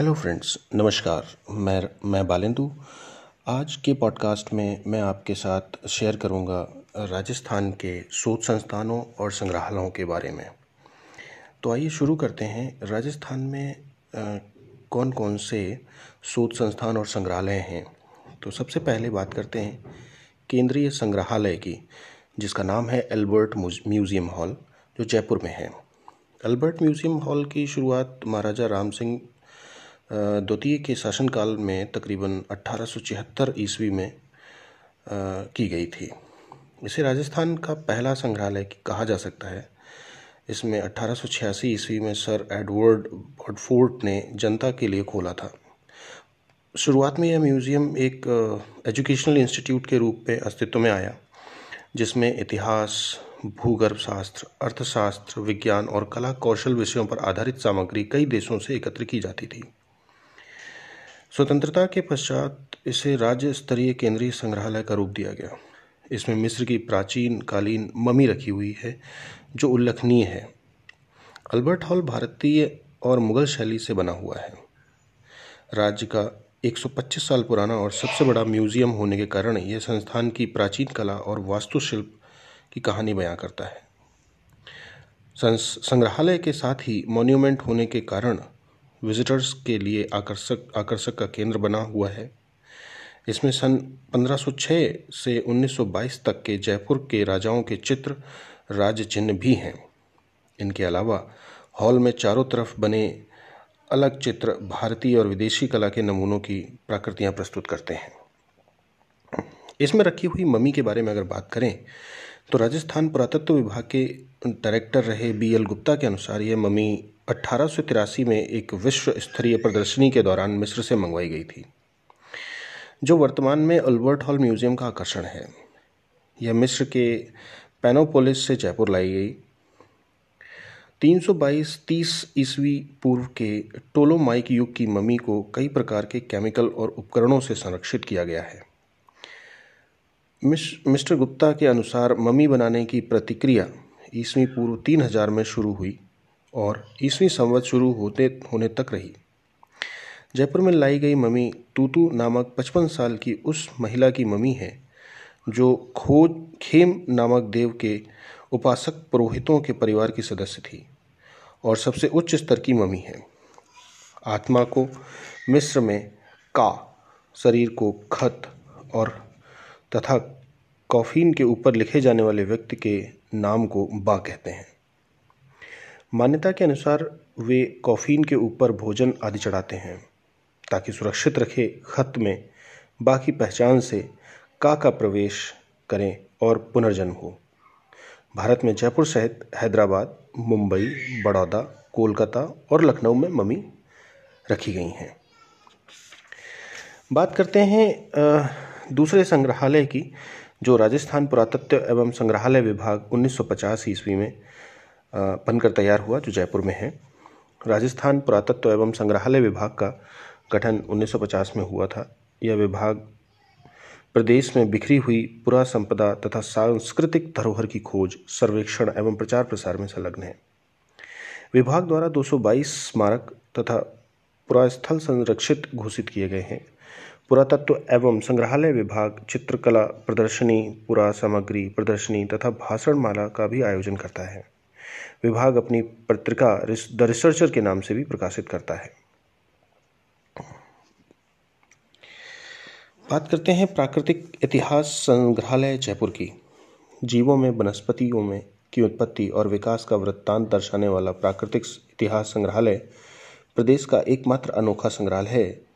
Hello friends नमस्कार. मैं मैं बालेंदु. आज के पॉडकास्ट में मैं आपके साथ शेयर करूँगा राजस्थान के शोध संस्थानों और संग्रहालयों के बारे में। तो आइए शुरू करते हैं। राजस्थान में कौन कौन से शोध संस्थान और संग्रहालय हैं? तो सबसे पहले बात करते हैं केंद्रीय संग्रहालय की, जिसका नाम है एल्बर्ट म्यूज़ियम हॉल जो जयपुर में है। अल्बर्ट म्यूज़ियम हॉल की शुरुआत महाराजा राम सिंह द्वितीय के शासनकाल में तकरीबन अट्ठारह ईस्वी में की गई थी। इसे राजस्थान का पहला संग्रहालय कहा जा सकता है। इसमें अट्ठारह ईस्वी में सर एडवर्ड बॉडफोर्ट ने जनता के लिए खोला था। शुरुआत में यह म्यूज़ियम एक एजुकेशनल इंस्टीट्यूट के रूप में अस्तित्व में आया, जिसमें इतिहास भूगर्भ शास्त्र अर्थशास्त्र, विज्ञान और कला कौशल विषयों पर आधारित सामग्री कई देशों से एकत्र की जाती थी। स्वतंत्रता के पश्चात इसे राज्य स्तरीय केंद्रीय संग्रहालय का रूप दिया गया। इसमें मिस्र की प्राचीन कालीन ममी रखी हुई है, जो उल्लेखनीय है। अल्बर्ट हॉल भारतीय और मुगल शैली से बना हुआ है। राज्य का 125 साल पुराना और सबसे बड़ा म्यूज़ियम होने के कारण यह संस्थान की प्राचीन कला और वास्तुशिल्प की कहानी बयां करता है। संग्रहालय के साथ ही मॉन्यूमेंट होने के कारण विजिटर्स के लिए आकर्षक आकर्षक का केंद्र बना हुआ है। इसमें सन 1506 से 1922 तक के जयपुर के राजाओं के चित्र, राज्य चिन्ह भी हैं। इनके अलावा हॉल में चारों तरफ़ बने अलग चित्र भारतीय और विदेशी कला के नमूनों की प्राकृतियाँ प्रस्तुत करते हैं। इसमें रखी हुई मम्मी के बारे में अगर बात करें तो राजस्थान पुरातत्व विभाग के डायरेक्टर रहे बी एल गुप्ता के अनुसार यह मम्मी अट्ठारह में एक विश्व स्तरीय प्रदर्शनी के दौरान मिस्र से मंगवाई गई थी, जो वर्तमान में अल्बर्ट हॉल म्यूज़ियम का आकर्षण है। यह मिस्र के पेनोपोलिस से जयपुर लाई गई। 322 तीस ईस्वी पूर्व के टोलोमाइक युग की ममी को कई प्रकार के केमिकल और उपकरणों से संरक्षित किया गया है। मिस्टर गुप्ता के अनुसार ममी बनाने की प्रतिक्रिया ईस्वी पूर्व तीन हज़ार में शुरू हुई। और ईस्वी संवत शुरू होते, होने तक रही। जयपुर में लाई गई मम्मी तूतू नामक पचपन साल की उस महिला की मम्मी है, जो खोज, खेम नामक देव के उपासक पुरोहितों के परिवार की सदस्य थी और सबसे उच्च स्तर की मम्मी है। आत्मा को मिस्र में का, शरीर को खत और तथा कॉफीन के ऊपर लिखे जाने वाले व्यक्ति के नाम को बा कहते हैं। मान्यता के अनुसार वे कॉफीन के ऊपर भोजन आदि चढ़ाते हैं, ताकि सुरक्षित रखे खत में बाकी पहचान से का का प्रवेश करें और पुनर्जन्म हो। भारत में जयपुर सहित हैदराबाद, मुंबई, बड़ौदा, कोलकाता और लखनऊ में मम्मी रखी गई हैं। बात करते हैं दूसरे संग्रहालय की, जो राजस्थान पुरातत्व एवं संग्रहालय विभाग 1950 ईस्वी में बनकर तैयार हुआ, जो जयपुर में है। राजस्थान पुरातत्व एवं संग्रहालय विभाग का गठन 1950 में हुआ था। यह विभाग प्रदेश में बिखरी हुई पुरा संपदा तथा सांस्कृतिक धरोहर की खोज, सर्वेक्षण एवं प्रचार प्रसार में संलग्न है। विभाग द्वारा 222 स्मारक तथा पुरास्थल संरक्षित घोषित किए गए हैं। पुरातत्व एवं संग्रहालय विभाग चित्रकला प्रदर्शनी, पुरा सामग्री प्रदर्शनी तथा भाषण माला का भी आयोजन करता है। विभाग अपनी पत्रिका द रिसर्चर के नाम से भी प्रकाशित करता है। बात करते हैं प्राकृतिक इतिहास संग्रहालय जयपुर की। जीवों में, वनस्पतियों में की उत्पत्ति और विकास का वृत्तांत दर्शाने वाला प्राकृतिक इतिहास संग्रहालय प्रदेश का एकमात्र अनोखा संग्रहालय है।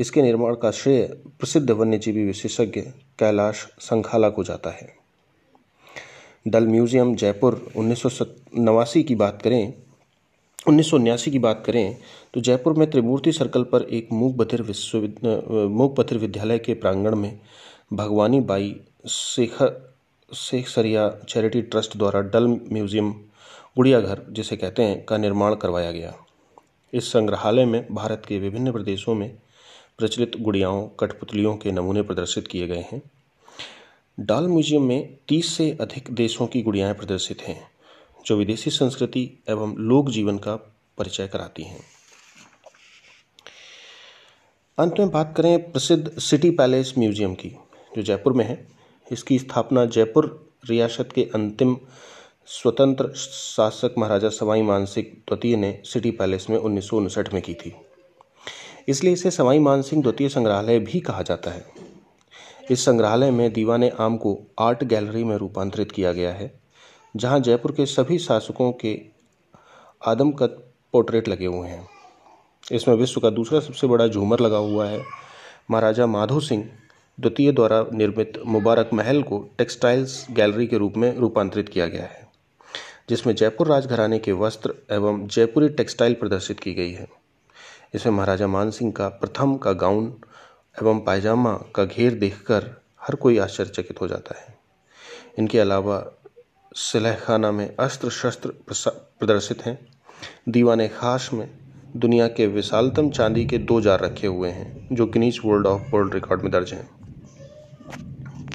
इसके निर्माण का श्रेय प्रसिद्ध वन्यजीवी विशेषज्ञ कैलाश संखाला को जाता है। डल म्यूज़ियम, जयपुर, उन्नीस की बात करें, उन्नीस की बात करें तो जयपुर में त्रिमूर्ति सर्कल पर एक मूक बधिर विश्वविद्यालय मूक बधिर विद्यालय के प्रांगण में भगवानी बाई शेखर शेख सरिया चैरिटी ट्रस्ट द्वारा डल म्यूज़ियम गुड़िया घर जिसे कहते हैं, का निर्माण करवाया गया। इस संग्रहालय में भारत के विभिन्न प्रदेशों में प्रचलित गुड़ियाओं, कठपुतलियों के नमूने प्रदर्शित किए गए हैं। डाल म्यूज़ियम में 30 से अधिक देशों की गुड़ियाएँ प्रदर्शित हैं, जो विदेशी संस्कृति एवं लोक जीवन का परिचय कराती हैं। अंत में बात करें प्रसिद्ध सिटी पैलेस म्यूज़ियम की, जो जयपुर में है। इसकी स्थापना जयपुर रियासत के अंतिम स्वतंत्र शासक महाराजा सवाई मानसिंह द्वितीय ने सिटी पैलेस में उन्नीस सौ उनसठ में की थी। इसलिए इसे सवाई मानसिंह द्वितीय संग्रहालय भी कहा जाता है। इस संग्रहालय में दीवाने आम को आर्ट गैलरी में रूपांतरित किया गया है, जहाँ जयपुर के सभी शासकों के आदमकद पोर्ट्रेट लगे हुए हैं। इसमें विश्व का दूसरा सबसे बड़ा झूमर लगा हुआ है, महाराजा माधो सिंह द्वितीय द्वारा निर्मित मुबारक महल को टेक्सटाइल्स गैलरी के रूप में रूपांतरित किया गया है, जिसमें जयपुर राजघराने के वस्त्र एवं जयपुरी टेक्सटाइल प्रदर्शित की गई है। इसमें महाराजा मान सिंह का प्रथम का गाउन एवं पायजामा का घेर देखकर हर कोई आश्चर्यचकित हो जाता है। इनके अलावा सिलहखाना में अस्त्र शस्त्र प्रदर्शित हैं। दीवान खास में दुनिया के विशालतम चांदी के दो जार रखे हुए हैं, जो Guinness world of world record में दर्ज हैं।